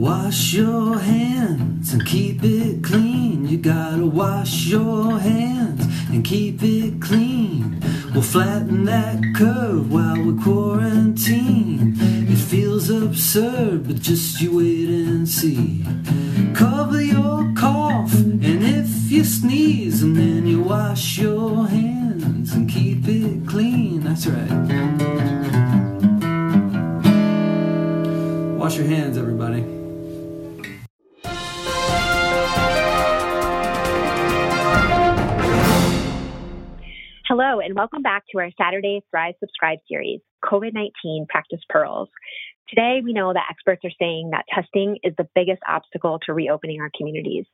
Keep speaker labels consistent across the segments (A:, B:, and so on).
A: Wash your hands and keep it clean. You gotta wash your hands and keep it clean. We'll flatten that curve while we quarantine. It feels absurd, but just you wait and see. Cover your cough, and if you sneeze, and then you wash your hands and keep it clean. That's right. Wash your hands, everybody.
B: And welcome back to our Saturday Thrive Subscribe series, COVID 19 Practice Pearls. Today, we know that experts are saying that testing is the biggest obstacle to reopening our communities.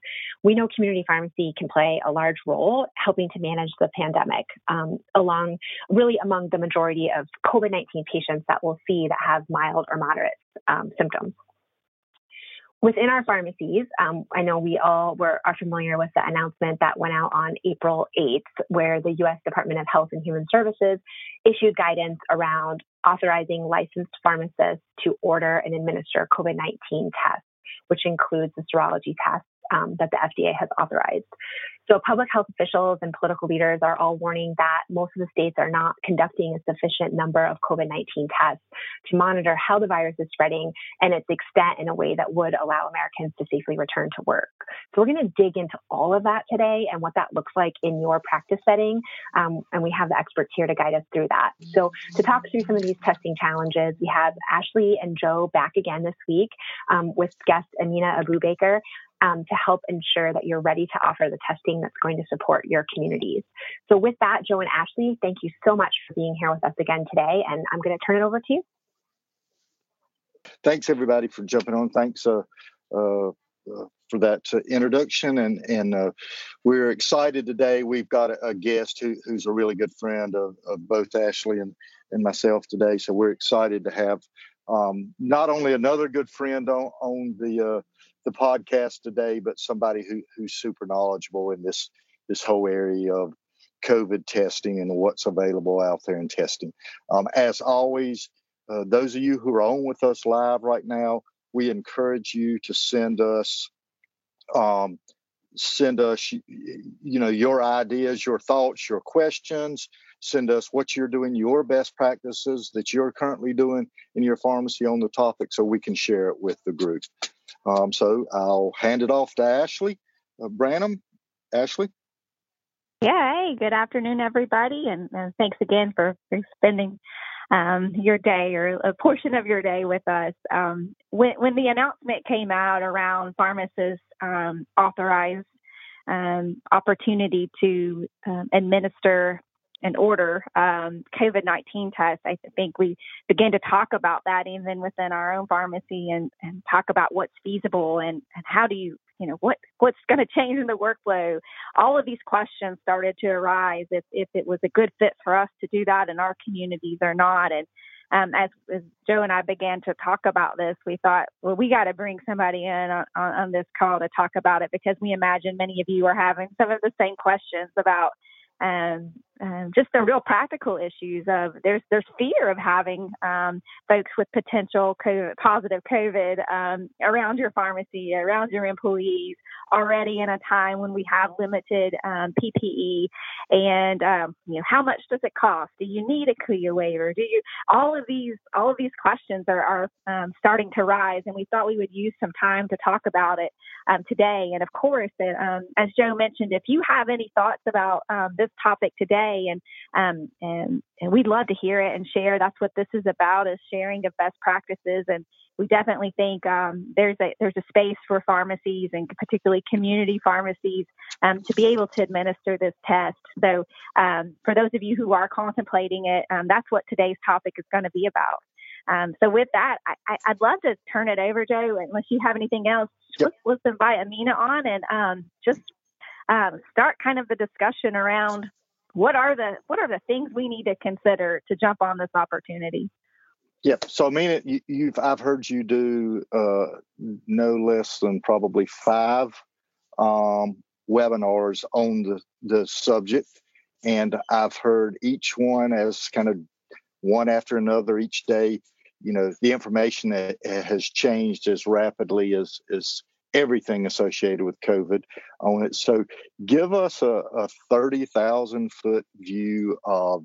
B: We know community pharmacy can play a large role helping to manage the pandemic, um, along really among the majority of COVID 19 patients that we'll see that have mild or moderate um, symptoms. Within our pharmacies, um, I know we all were are familiar with the announcement that went out on April 8th, where the U.S. Department of Health and Human Services issued guidance around authorizing licensed pharmacists to order and administer COVID 19 tests, which includes the serology tests um, that the FDA has authorized. So, public health officials and political leaders are all warning that most of the states are not conducting a sufficient number of COVID 19 tests to monitor how the virus is spreading and its extent in a way that would allow Americans to safely return to work. So, we're going to dig into all of that today and what that looks like in your practice setting. Um, and we have the experts here to guide us through that. So, to talk through some of these testing challenges, we have Ashley and Joe back again this week um, with guest Amina Abubaker um, to help ensure that you're ready to offer the testing that's going to support your communities. So, with that, Joe and Ashley, thank you so much for being here with us again today. And I'm going to turn it over to you.
C: Thanks, everybody, for jumping on. Thanks uh, uh, for that uh, introduction. And, and uh, we're excited today. We've got a, a guest who, who's a really good friend of, of both Ashley and, and myself today. So, we're excited to have um, not only another good friend on, on the uh, the podcast today, but somebody who who's super knowledgeable in this this whole area of COVID testing and what's available out there in testing. Um, as always, uh, those of you who are on with us live right now, we encourage you to send us um, send us you know your ideas your thoughts your questions send us what you're doing your best practices that you're currently doing in your pharmacy on the topic so we can share it with the group um, so I'll hand it off to Ashley uh, Branham. Ashley.
D: Yeah. Hey, good afternoon, everybody, and, thanks again for, for spending um, your day or a portion of your day with us. Um, when, when the announcement came out around pharmacists um, authorized um, opportunity to um, administer and order um, COVID 19 tests. I think we began to talk about that even within our own pharmacy and, and talk about what's feasible and, and how do you, you know, what what's going to change in the workflow. All of these questions started to arise if, if it was a good fit for us to do that in our communities or not. And um, as, as, Joe and I began to talk about this, we thought, well, we got to bring somebody in on, on, on this call to talk about it because we imagine many of you are having some of the same questions about um, um, just the real practical issues of there's there's fear of having um, folks with potential COVID, positive COVID um, around your pharmacy, around your employees already in a time when we have limited um, PPE, and um, you know how much does it cost? Do you need a CLIA waiver? Do you all of these all of these questions are, are um, starting to rise, and we thought we would use some time to talk about it today. And of course, as Joe mentioned, if you have any thoughts about this topic today and um, and and we'd love to hear it and share. That's what this is about: is sharing of best practices. And we definitely think um, there's a there's a space for pharmacies and particularly community pharmacies um, to be able to administer this test. So um, for those of you who are contemplating it, um, that's what today's topic is going to be about. Um, so with that, I, would love to turn it over, Joe. Unless you have anything else, yep. let's, let's, invite Amina on and um, just um, start kind of the discussion around what are the what are the things we need to consider to jump on this opportunity?
C: Yeah. So I mean, you, you've I've heard you do uh, no less than probably five um, webinars on the the subject, and I've heard each one as kind of one after another each day. you know the information has changed as rapidly as as everything associated with COVID on it. So give us a, a 30,000 foot view of,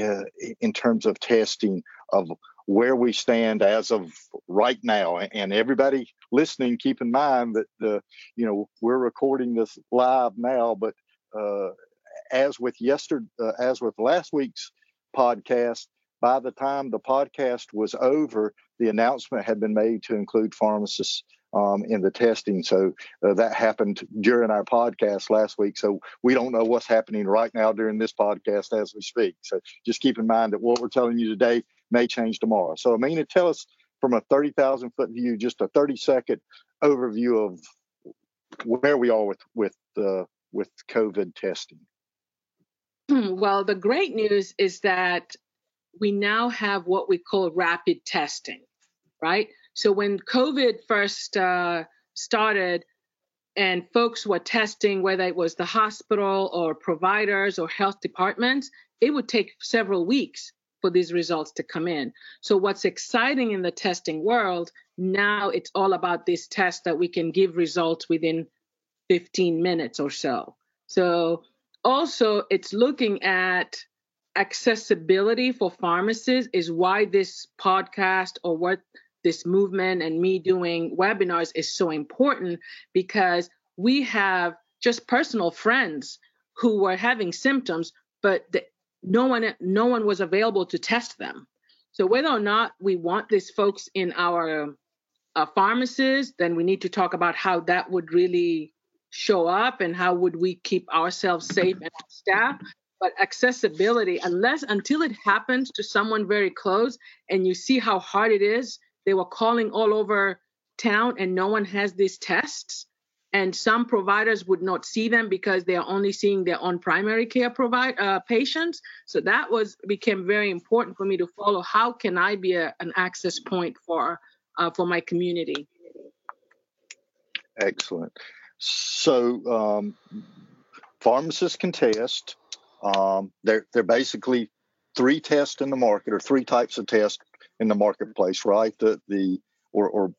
C: uh, in terms of testing, of where we stand as of right now. And everybody listening, keep in mind that the, you know, we're recording this live now, but uh, as with yesterday, uh, as with last week's podcast, by the time the podcast was over, the announcement had been made to include pharmacists um, in the testing. So uh, that happened during our podcast last week. So we don't know what's happening right now during this podcast as we speak. So just keep in mind that what we're telling you today may change tomorrow. So Amina, tell us from a 30,000 foot view, just a 30 second overview of where we are with with uh, with COVID testing.
E: Well, the great news is that we now have what we call rapid testing, right? So when COVID first uh, started and folks were testing, whether it was the hospital or providers or health departments, it would take several weeks for these results to come in. So what's exciting in the testing world, now it's all about this test that we can give results within 15 minutes or so. So also it's looking at accessibility for pharmacists is why this podcast or what this movement and me doing webinars is so important because we have just personal friends who were having symptoms but the, no one no one was available to test them. So whether or not we want these folks in our uh, pharmacies then we need to talk about how that would really show up and how would we keep ourselves safe and our staff but accessibility unless until it happens to someone very close and you see how hard it is they were calling all over town and no one has these tests. And some providers would not see them because they are only seeing their own primary care provide uh, patients. So that was became very important for me to follow. How can i be a, an access point for uh, for my community?
C: Excellent. So um, pharmacists can test. Um, they're they're basically three tests in the market or three types of tests in the marketplace, right? The the or, or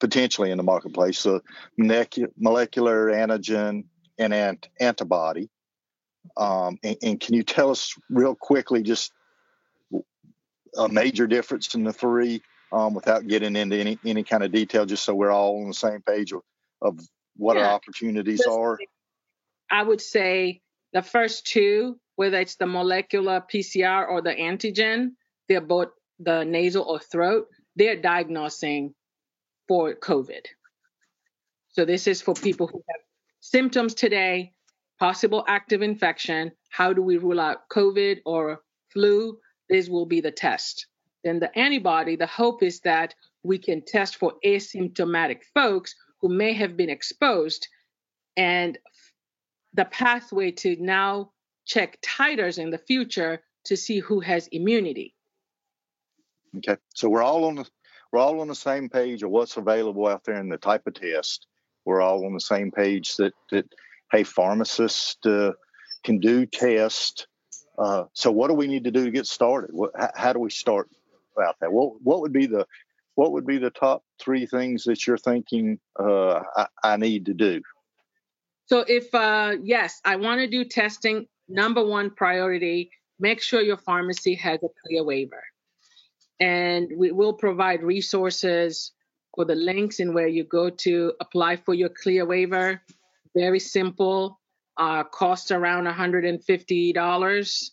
C: potentially in the marketplace, the molecular antigen and ant- antibody. Um, and, and, can you tell us real quickly just a major difference in the three um, without getting into any any kind of detail, just so we're all on the same page of, of what yeah. our opportunities are?
E: I would say the first two, whether it's the molecular PCR or the antigen, they're both the nasal or throat, they're diagnosing for COVID. So this is for people who have symptoms today, possible active infection. How do we rule out COVID or flu? This will be the test. Then the antibody, the hope is that we can test for asymptomatic folks who may have been exposed and the pathway to now check titers in the future to see who has immunity.
C: Okay, so we're all on the we're all on the same page of what's available out there in the type of test. We're all on the same page that that hey, pharmacists uh, can do test. Uh, so what do we need to do to get started? What, how, how do we start about that? What what would be the what would be the top three things that you're thinking uh, I, I need to do?
E: So if uh, yes, I want to do testing. Number one priority: make sure your pharmacy has a CLIA waiver, and we will provide resources for the links in where you go to apply for your CLIA waiver. Very simple, uh, cost around $150,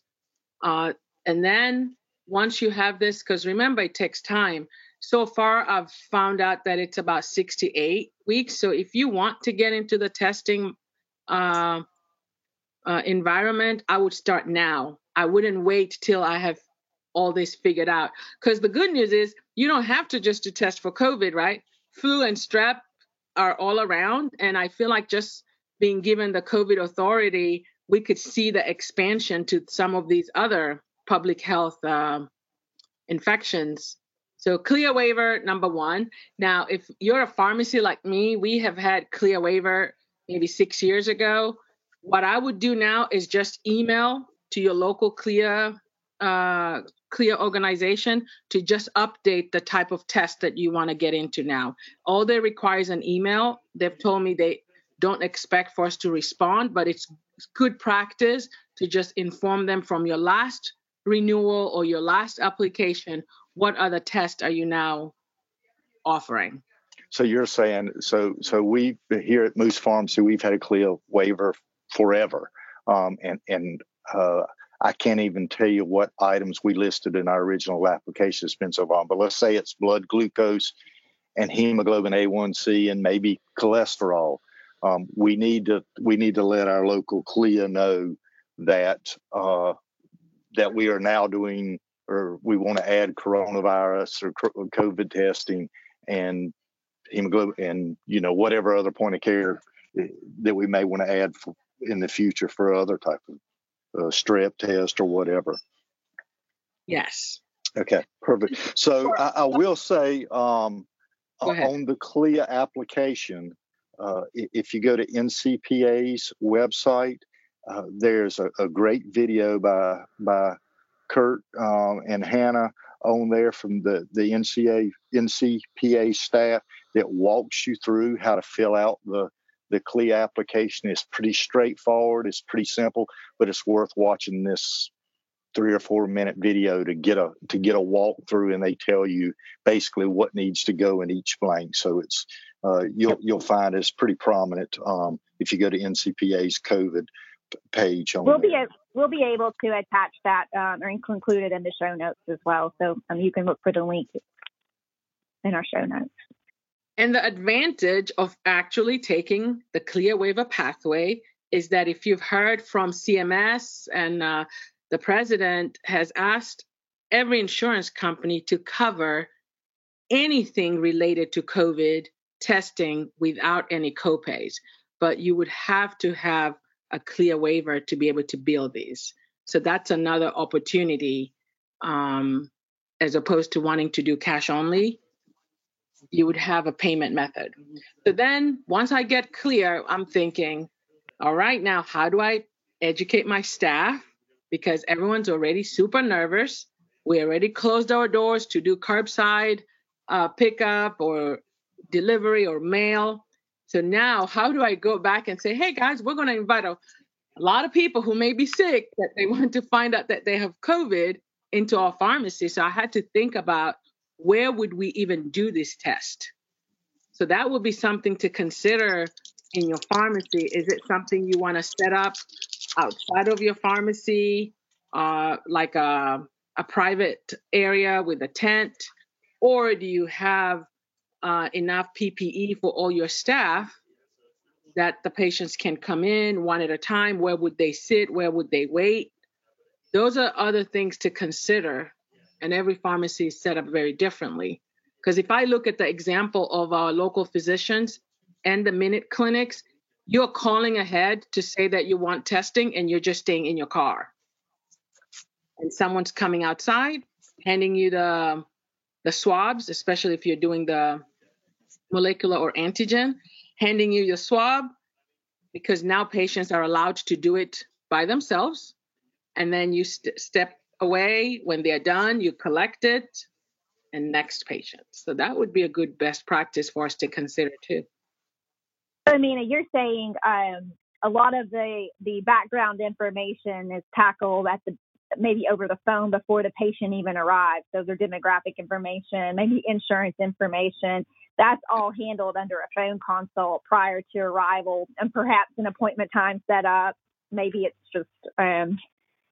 E: uh, and then once you have this, because remember it takes time. So far, I've found out that it's about six to eight weeks. So if you want to get into the testing uh, uh, environment, I would start now. I wouldn't wait till I have all this figured out. Because the good news is you don't have to just to test for COVID, right? Flu and strep are all around, and I feel like just being given the COVID authority, we could see the expansion to some of these other public health um, infections. So CLIA waiver number one. Now, if you're a pharmacy like me, we have had CLIA waiver maybe six years ago. What I would do now is just email to your local CLIA uh, CLIA organization to just update the type of test that you want to get into now. All they require is an email. They've told me they don't expect for us to respond, but it's good practice to just inform them from your last renewal or your last application what other tests are you now offering.
C: So you're saying so so we here at Moose Pharmacy we've had a CLIA waiver forever, um, and and uh, I can't even tell you what items we listed in our original application. It's been so long, but let's say it's blood glucose and hemoglobin A1C and maybe cholesterol. Um, we need to we need to let our local CLIA know that uh, that we are now doing or we want to add coronavirus or COVID testing and hemoglobin and you know whatever other point of care that we may want to add for, in the future for other type of uh, strep test or whatever.
E: Yes.
C: Okay, perfect. So I, I will say um, on the CLIA application, uh, if you go to NCPA's website, uh, there's a, a, great video by by Kurt um, and Hannah on there from the the NCA NCPA staff that walks you through how to fill out the the CLIA application is pretty straightforward. It's pretty simple, but it's worth watching this three or four minute video to get a to get a walkthrough, and they tell you basically what needs to go in each blank. So it's uh, you'll you'll find it's pretty prominent um, if you go to NCPA's COVID page.
D: we'll there. be a, we'll be able to attach that um, or include it in the show notes as well, so um, you can look for the link in our show notes.
E: And the advantage of actually taking the CLIA waiver pathway is that if you've heard from CMS and uh, the president has asked every insurance company to cover anything related to COVID testing without any copays, but you would have to have a CLIA waiver to be able to bill these. So that's another opportunity um, as opposed to wanting to do cash only you would have a payment method. So then once I get CLIA, I'm thinking, all right, now how do I educate my staff? Because everyone's already super nervous. We already closed our doors to do curbside uh, pickup or delivery or mail. So now, how do I go back and say, hey guys, we're going to invite a, a lot of people who may be sick that they want to find out that they have COVID into our pharmacy? So I had to think about where would we even do this test? So that would be something to consider in your pharmacy. Is it something you want to set up outside of your pharmacy, uh, like a, a private area with a tent? Or do you have uh, enough PPE for all your staff that the patients can come in one at a time? Where would they sit? Where would they wait? Those are other things to consider and every pharmacy is set up very differently. Because if I look at the example of our local physicians and the minute clinics, you're calling ahead to say that you want testing and you're just staying in your car. And someone's coming outside, handing you the the swabs, especially if you're doing the molecular or antigen, handing you your swab because now patients are allowed to do it by themselves. And then you st- step away. When they're done, you collect it and next patient. So that would be a good best practice for us to consider too.
D: I mean, you're saying um, a lot of the the background information is tackled at the maybe over the phone before the patient even arrives. So their demographic information, maybe insurance information. That's all handled under a phone consult prior to arrival, and perhaps an appointment time set up. Maybe it's just um,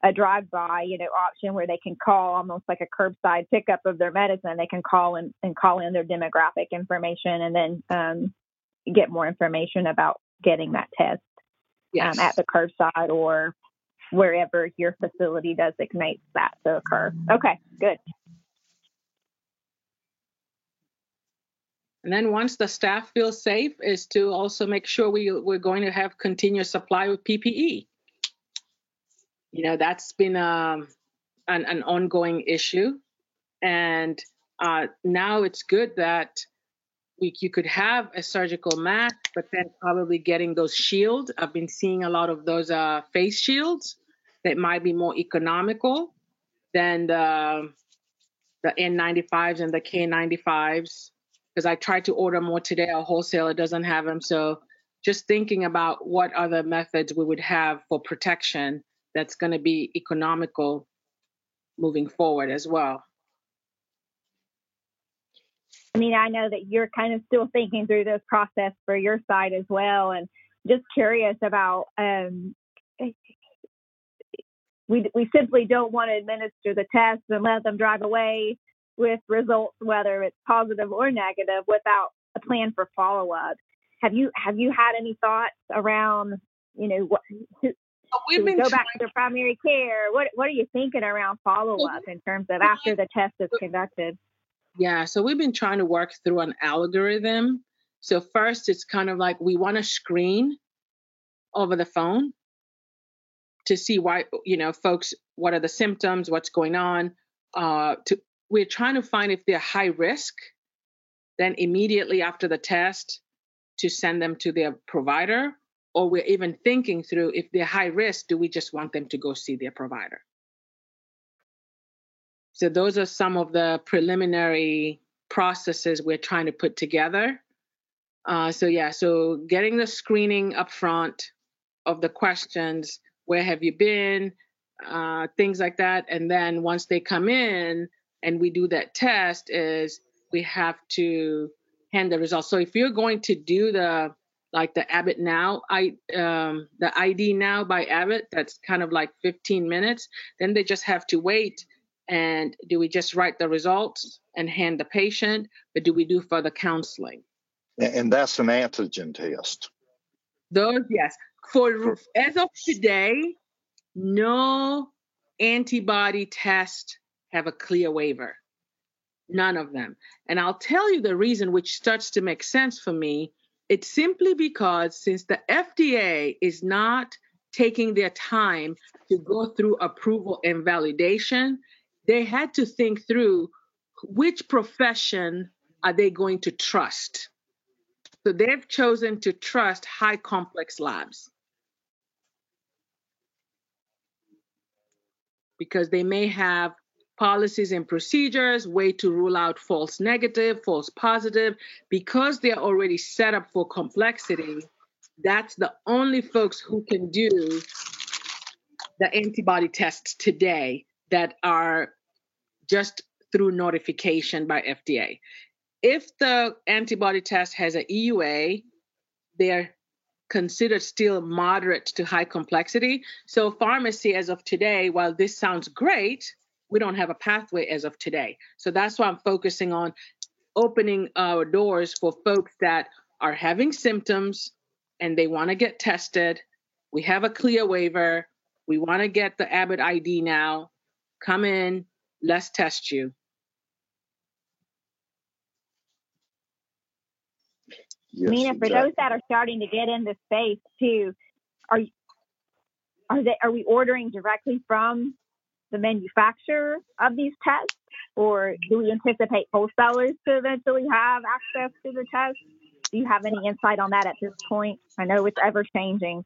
D: a drive-by, you know, option where they can call almost like a curbside pickup of their medicine. They can call and, and call in their demographic information and then um, get more information about getting that test yes. um, at the curbside or wherever your facility designates that to occur. Okay, good.
E: And then once the staff feels safe, is to also make sure we we're going to have continuous supply of PPE you know that's been um, an, an ongoing issue and uh, now it's good that we, you could have a surgical mask but then probably getting those shields i've been seeing a lot of those uh, face shields that might be more economical than the the N95s and the K95s because I tried to order more today. Our wholesaler doesn't have them. So just thinking about what other methods we would have for protection that's going to be economical moving forward as well.
D: I mean, I know that you're kind of still thinking through this process for your side as well, and just curious about. Um, we we simply don't want to administer the test and let them drive away with results, whether it's positive or negative, without a plan for follow up. Have you have you had any thoughts around you know what? We've been go back to primary care. What what are you thinking around follow up in terms of after the test is conducted?
E: Yeah, so we've been trying to work through an algorithm. So first, it's kind of like we want to screen over the phone to see why you know folks what are the symptoms, what's going on. Uh, to we're trying to find if they're high risk. Then immediately after the test, to send them to their provider, or we're even thinking through if they're high risk, do we just want them to go see their provider? So those are some of the preliminary processes we're trying to put together. Uh, so yeah, so getting the screening up front of the questions, where have you been, uh, things like that, and then once they come in and we do that test, is we have to hand the results. So if you're going to do the like the Abbott Now, I um, the ID Now by Abbott, that's kind of like 15 minutes. Then they just have to wait and do we just write the results and hand the patient, or do we do further counseling?
C: And that's an antigen test.
E: Those, yes. For as of today, no antibody test have a CLIA waiver. None of them. And I'll tell you the reason, which starts to make sense for me. It's simply because since the FDA is not taking their time to go through approval and validation, they had to think through which profession are they going to trust. So they've chosen to trust high complex labs because they may have policies and procedures, way to rule out false negative, false positive. Because they're already set up for complexity, that's the only folks who can do the antibody tests today that are just through notification by FDA. If the antibody test has an EUA, they're considered still moderate to high complexity. So, pharmacy as of today, while this sounds great, we don't have a pathway as of today. So, that's why I'm focusing on opening our doors for folks that are having symptoms and they want to get tested. We have a CLIA waiver. We want to get the Abbott ID now. Come in, let's test you.
D: Yes, Mina, for those that are starting to get into space too, are are they are we ordering directly from the manufacturer of these tests, or do we anticipate wholesalers to eventually have access to the test? Do you have any insight on that at this point? I know it's ever changing.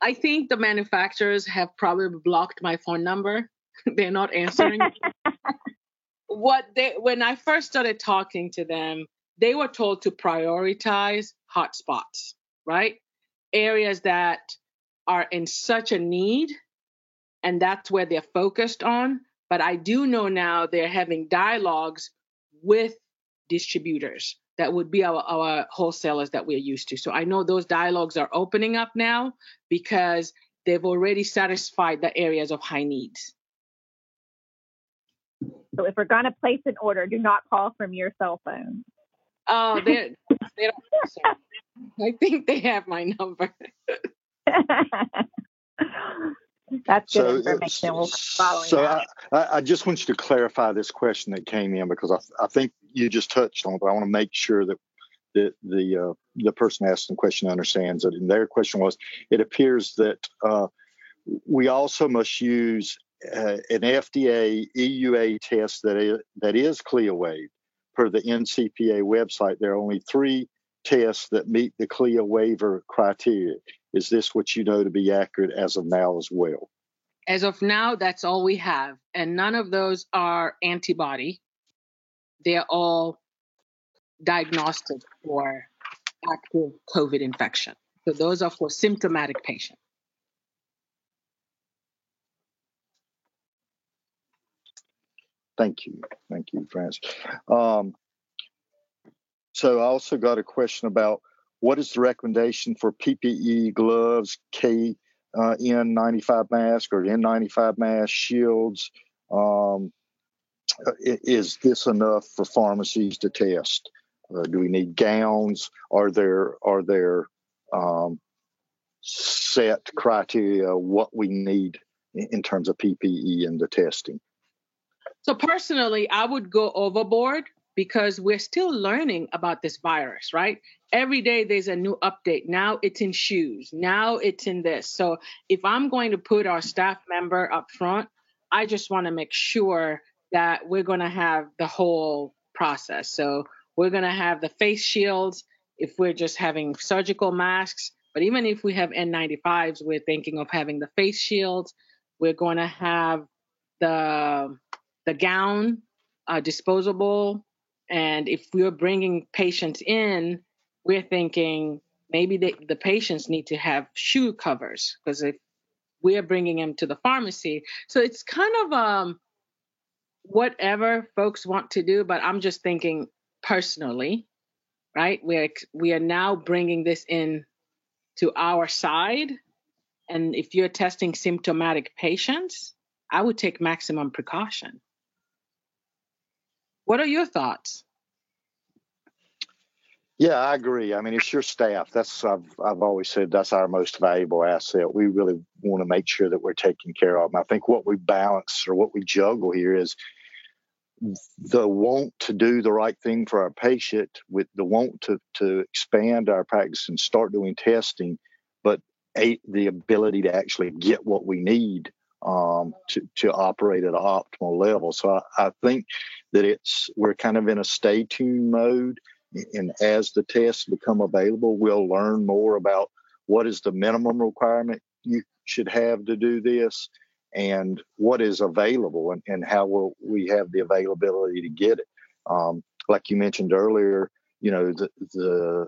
E: I think the manufacturers have probably blocked my phone number they're not answering. what they when I first started talking to them, they were told to prioritize hotspots, right? Areas that are in such a need, and that's where they're focused on. But I do know now they're having dialogues with distributors that would be our, our wholesalers that we're used to. So I know those dialogues are opening up now because they've already satisfied the areas of high needs.
D: So if we're going to place an order, do not call from your cell phone.
E: Oh, they, they don't. I think they have my number.
D: That's good so, information. We'll
C: so I, I, just want you to clarify this question that came in because I, I think you just touched on it, but I want to make sure that the the uh, the person asking the question understands it. And their question was: It appears that uh, we also must use uh, an FDA EUA test that is, that is CLIA waived. Per the NCPA website, there are only three tests that meet the CLIA waiver criteria. Is this what you know to be accurate as of now as well?
E: As of now, that's all we have. And none of those are antibody. They're all diagnostic for active COVID infection. So those are for symptomatic patients.
C: Thank you. Thank you, Francis. Um, so I also got a question about what is the recommendation for PPE, gloves, K, uh, N95 mask or N95 mask, shields? Um, is this enough for pharmacies to test? Uh, do we need gowns? Are there are there um, set criteria what we need in, in terms of PPE and the testing?
E: So personally, I would go overboard because we're still learning about this virus, right? Every day there's a new update. Now it's in shoes. Now it's in this. So if I'm going to put our staff member up front, I just want to make sure that we're going to have the whole process. So we're going to have the face shields if we're just having surgical masks. But even if we have N95s, we're thinking of having the face shields. We're going to have the the gown uh, disposable and if we're bringing patients in, we're thinking maybe they, the patients need to have shoe covers because if we're bringing them to the pharmacy, so it's kind of um, whatever folks want to do. But I'm just thinking personally, right? We're we are now bringing this in to our side, and if you're testing symptomatic patients, I would take maximum precaution. What are your thoughts?
C: Yeah, I agree. I mean, it's your staff. That's I've I've always said that's our most valuable asset. We really want to make sure that we're taking care of them. I think what we balance or what we juggle here is the want to do the right thing for our patient with the want to to expand our practice and start doing testing, but a, the ability to actually get what we need um, to to operate at an optimal level. So I, I think that it's we're kind of in a stay tuned mode. And as the tests become available, we'll learn more about what is the minimum requirement you should have to do this and what is available and, and how will we have the availability to get it. Um, like you mentioned earlier, you know, the, the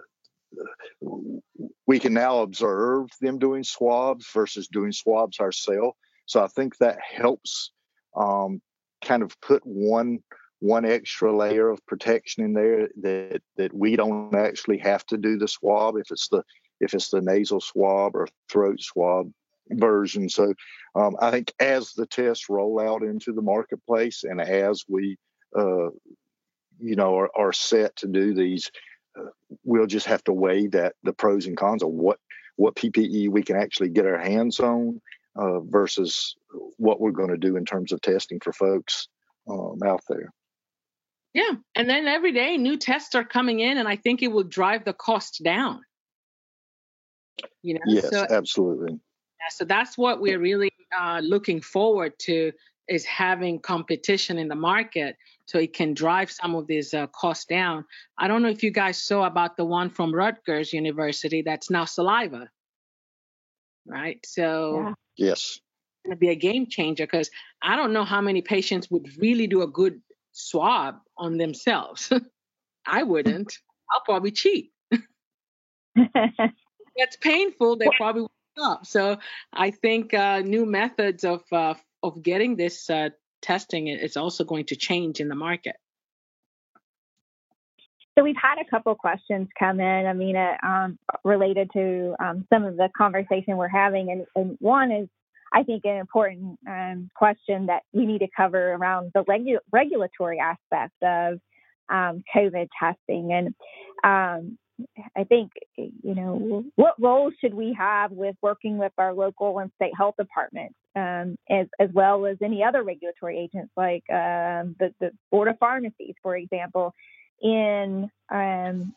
C: we can now observe them doing swabs versus doing swabs ourselves. So I think that helps um, kind of put one one extra layer of protection in there that that we don't actually have to do the swab if it's the if it's the nasal swab or throat swab version. So um, I think as the tests roll out into the marketplace and as we uh, you know are, are, set to do these, uh, we'll just have to weigh that the pros and cons of what what PPE we can actually get our hands on uh, versus what we're going to do in terms of testing for folks um, out there.
E: Yeah. And then every day new tests are coming in, and I think it will drive the cost down.
C: You know, yes, so, absolutely.
E: Yeah, so that's what we're really uh, looking forward to is having competition in the market so it can drive some of these uh, costs down. I don't know if you guys saw about the one from Rutgers University that's now saliva, right? So
C: yeah. yes,
E: going to be a game changer because I don't know how many patients would really do a good swab on themselves. I wouldn't. I'll probably cheat. That's painful. They probably would stop. So I think uh, new methods of uh, of getting this uh, testing is also going to change in the market.
D: So we've had a couple questions come in, Amina, um, related to um, some of the conversation we're having, and, and one is I think, an important um, question that we need to cover around the regu- regulatory aspect of um, COVID testing. And um, I think, you know, what role should we have with working with our local and state health departments, um, as, as well as any other regulatory agents like um, the, the Board of Pharmacies, for example, in um,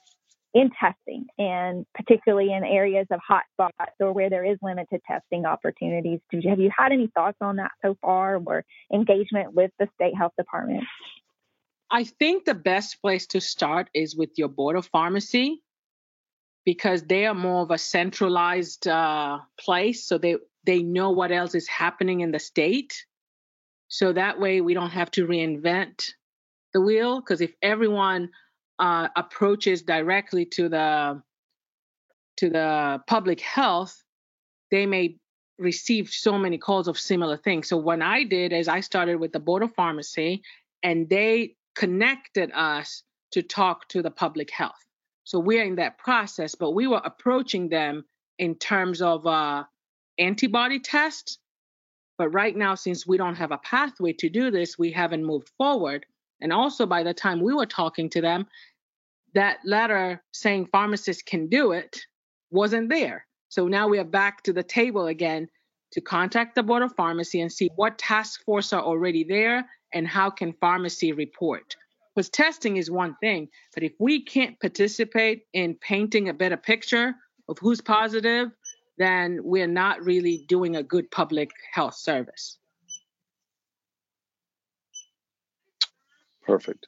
D: in testing and particularly in areas of hotspots or where there is limited testing opportunities. Have you had any thoughts on that so far or engagement with the state health department?
E: I think the best place to start is with your board of pharmacy because they are more of a centralized uh, place. So they they know what else is happening in the state. So that way we don't have to reinvent the wheel. Because if everyone uh, approaches directly to the to the public health, they may receive so many calls of similar things. So what I did is I started with the board of pharmacy, and they connected us to talk to the public health. So we're in that process, but we were approaching them in terms of uh, antibody tests. But right now, since we don't have a pathway to do this, we haven't moved forward. And also, by the time we were talking to them, that letter saying pharmacists can do it wasn't there. So now we are back to the table again to contact the Board of Pharmacy and see what task force are already there and how can pharmacy report. Because testing is one thing, but if we can't participate in painting a better picture of who's positive, then we're not really doing a good public health service.
C: Perfect.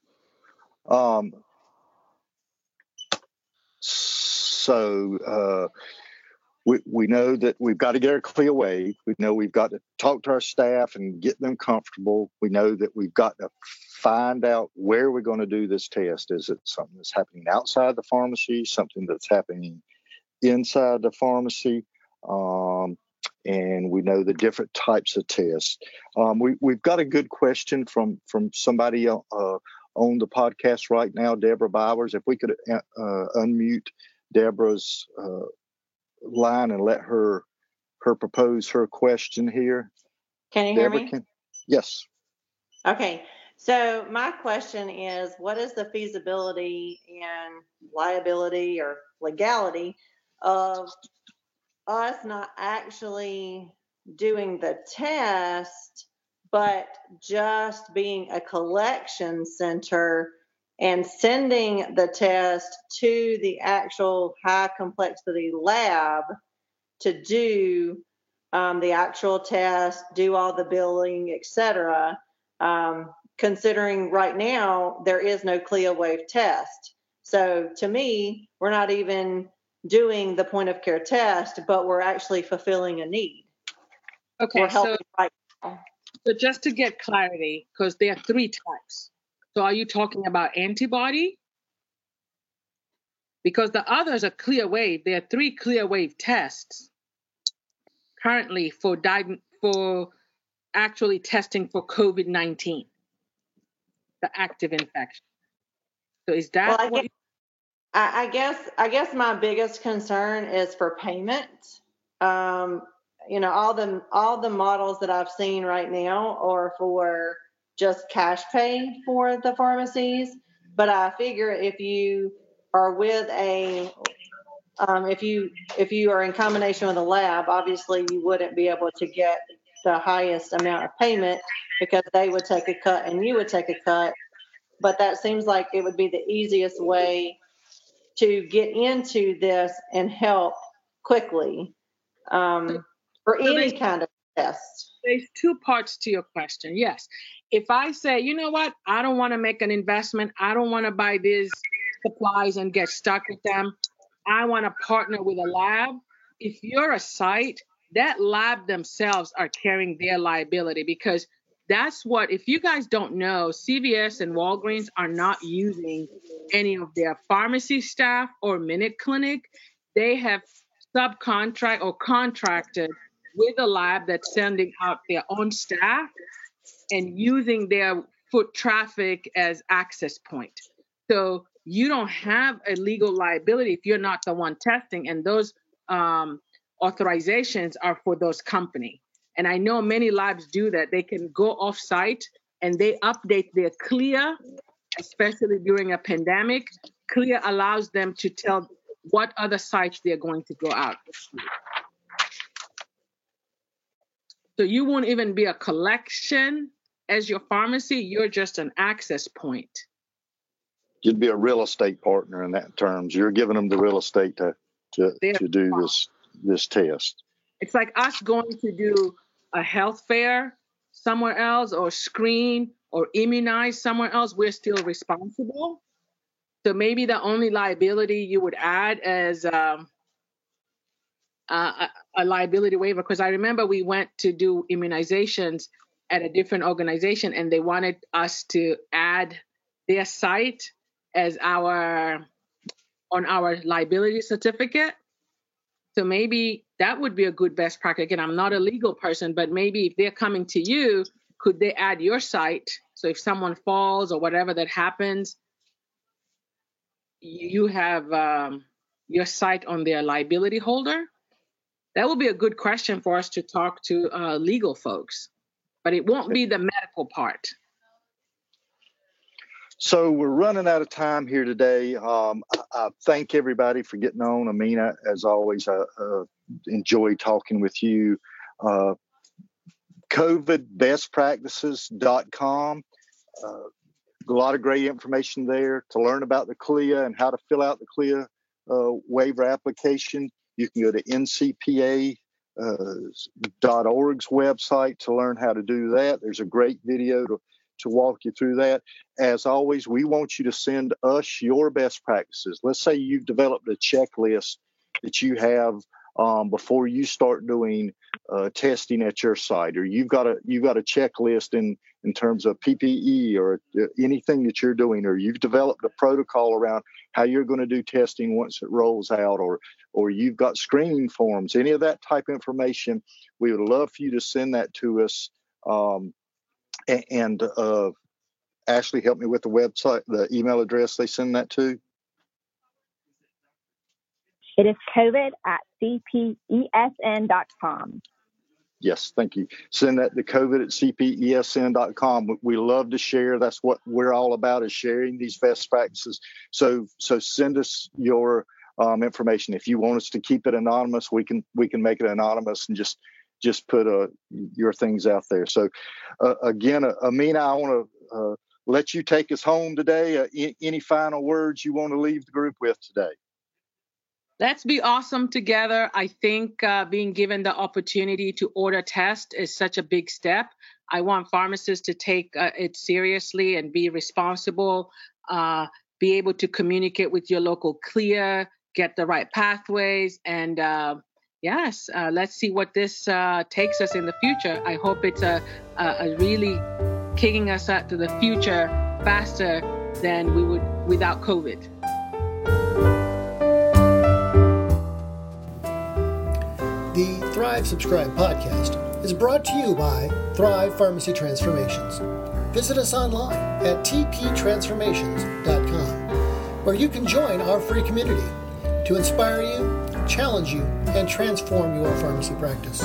C: Um, so uh, we, we know that we've got to get our CLIA waived. We know we've got to talk to our staff and get them comfortable. We know that we've got to find out where we're going to do this test. Is it something that's happening outside the pharmacy, something that's happening inside the pharmacy? Um, and we know the different types of tests. Um, we, we've got a good question from from somebody uh, on the podcast right now, Deborah Bowers. If we could uh, unmute Deborah's uh, line and let her her propose her question here.
F: Can you Deborah, hear me?
C: Can, yes.
F: Okay. So my question is, what is the feasibility and liability or legality of us not actually doing the test, but just being a collection center and sending the test to the actual high complexity lab to do um, the actual test, do all the billing, etc. Um, considering right now there is no CLIA wave test. So to me, we're not even doing the point of care test, but we're actually fulfilling a need.
E: Okay, so, right so just to get clarity, because there are three types. So are you talking about antibody? Because the others are CLIA wave. There are three CLIA wave tests currently for di- for actually testing for COVID nineteen, the active infection. So is that
F: well, what? I, I guess I guess my biggest concern is for payment. Um, you know, all the all the models that I've seen right now are for just cash pay for the pharmacies. But I figure if you are with a um, if you if you are in combination with a lab, obviously you wouldn't be able to get the highest amount of payment because they would take a cut and you would take a cut. But that seems like it would be the easiest way to get into this and help quickly um, for so any kind of test.
E: There's two parts to your question. Yes. If I say, you know what, I don't want to make an investment, I don't want to buy these supplies and get stuck with them, I want to partner with a lab. If you're a site, that lab themselves are carrying their liability because that's what if you guys don't know cvs and walgreens are not using any of their pharmacy staff or minute clinic. They have subcontract or contracted with a lab that's sending out their own staff and using their foot traffic as access point. So you don't have a legal liability if you're not the one testing and those um, authorizations are for those company and I know many labs do that. They can go off site and they update their CLIA, especially during a pandemic. CLIA allows them to tell what other sites they're going to go out. So you won't even be a collection as your pharmacy, you're just an access point.
C: You'd be a real estate partner in that terms. You're giving them the real estate to to, to do this this test.
E: It's like us going to do a health fair somewhere else or screen or immunize somewhere else, we're still responsible. So maybe the only liability you would add as um, a, a liability waiver because I remember we went to do immunizations at a different organization and they wanted us to add their site as our on our liability certificate. So maybe that would be a good best practice. Again, I'm not a legal person, but maybe if they're coming to you, could they add your site? So if someone falls or whatever that happens, you have um, your site on their liability holder. That would be a good question for us to talk to uh, legal folks, but it won't be the medical part.
C: So we're running out of time here today. Um, I, I, thank everybody for getting on. Amina, as always, I uh, enjoy talking with you. Uh, COVIDbestpractices.com. Uh, a lot of great information there to learn about the CLIA and how to fill out the CLIA uh, waiver application. You can go to ncpa.org's uh, website to learn how to do that. There's a great video to to walk you through that. As always, we want you to send us your best practices. Let's say you've developed a checklist that you have um, before you start doing uh, testing at your site, or you've got a you've got a checklist in in terms of PPE or uh, anything that you're doing, or you've developed a protocol around how you're going to do testing once it rolls out, or or you've got screening forms, any of that type of information, we would love for you to send that to us. Um, and uh, Ashley help me with the website, the email address they send that to.
D: It is COVID at cpesn.com.
C: Yes, thank you. Send that to COVID at cpesn.com. We love to share. That's what we're all about is sharing these best practices. So so send us your um, information. If you want us to keep it anonymous, we can we can make it anonymous and just just put uh, your things out there. So, uh, again, uh, Amina, I want to uh, let you take us home today. Uh, any final words you want to leave the group with today?
E: Let's be awesome together. I think uh, being given the opportunity to order test is such a big step. I want pharmacists to take it seriously and be responsible, be able to communicate with your local CLIA, get the right pathways, and yes, uh, let's see what this uh, takes us in the future. I hope it's a, a, a really kicking us out to the future faster than we would without COVID.
G: The Thrive Subscribe podcast is brought to you by Thrive Pharmacy Transformations. Visit us online at tptransformations.com, where you can join our free community to inspire you challenge you, and transform your pharmacy practice.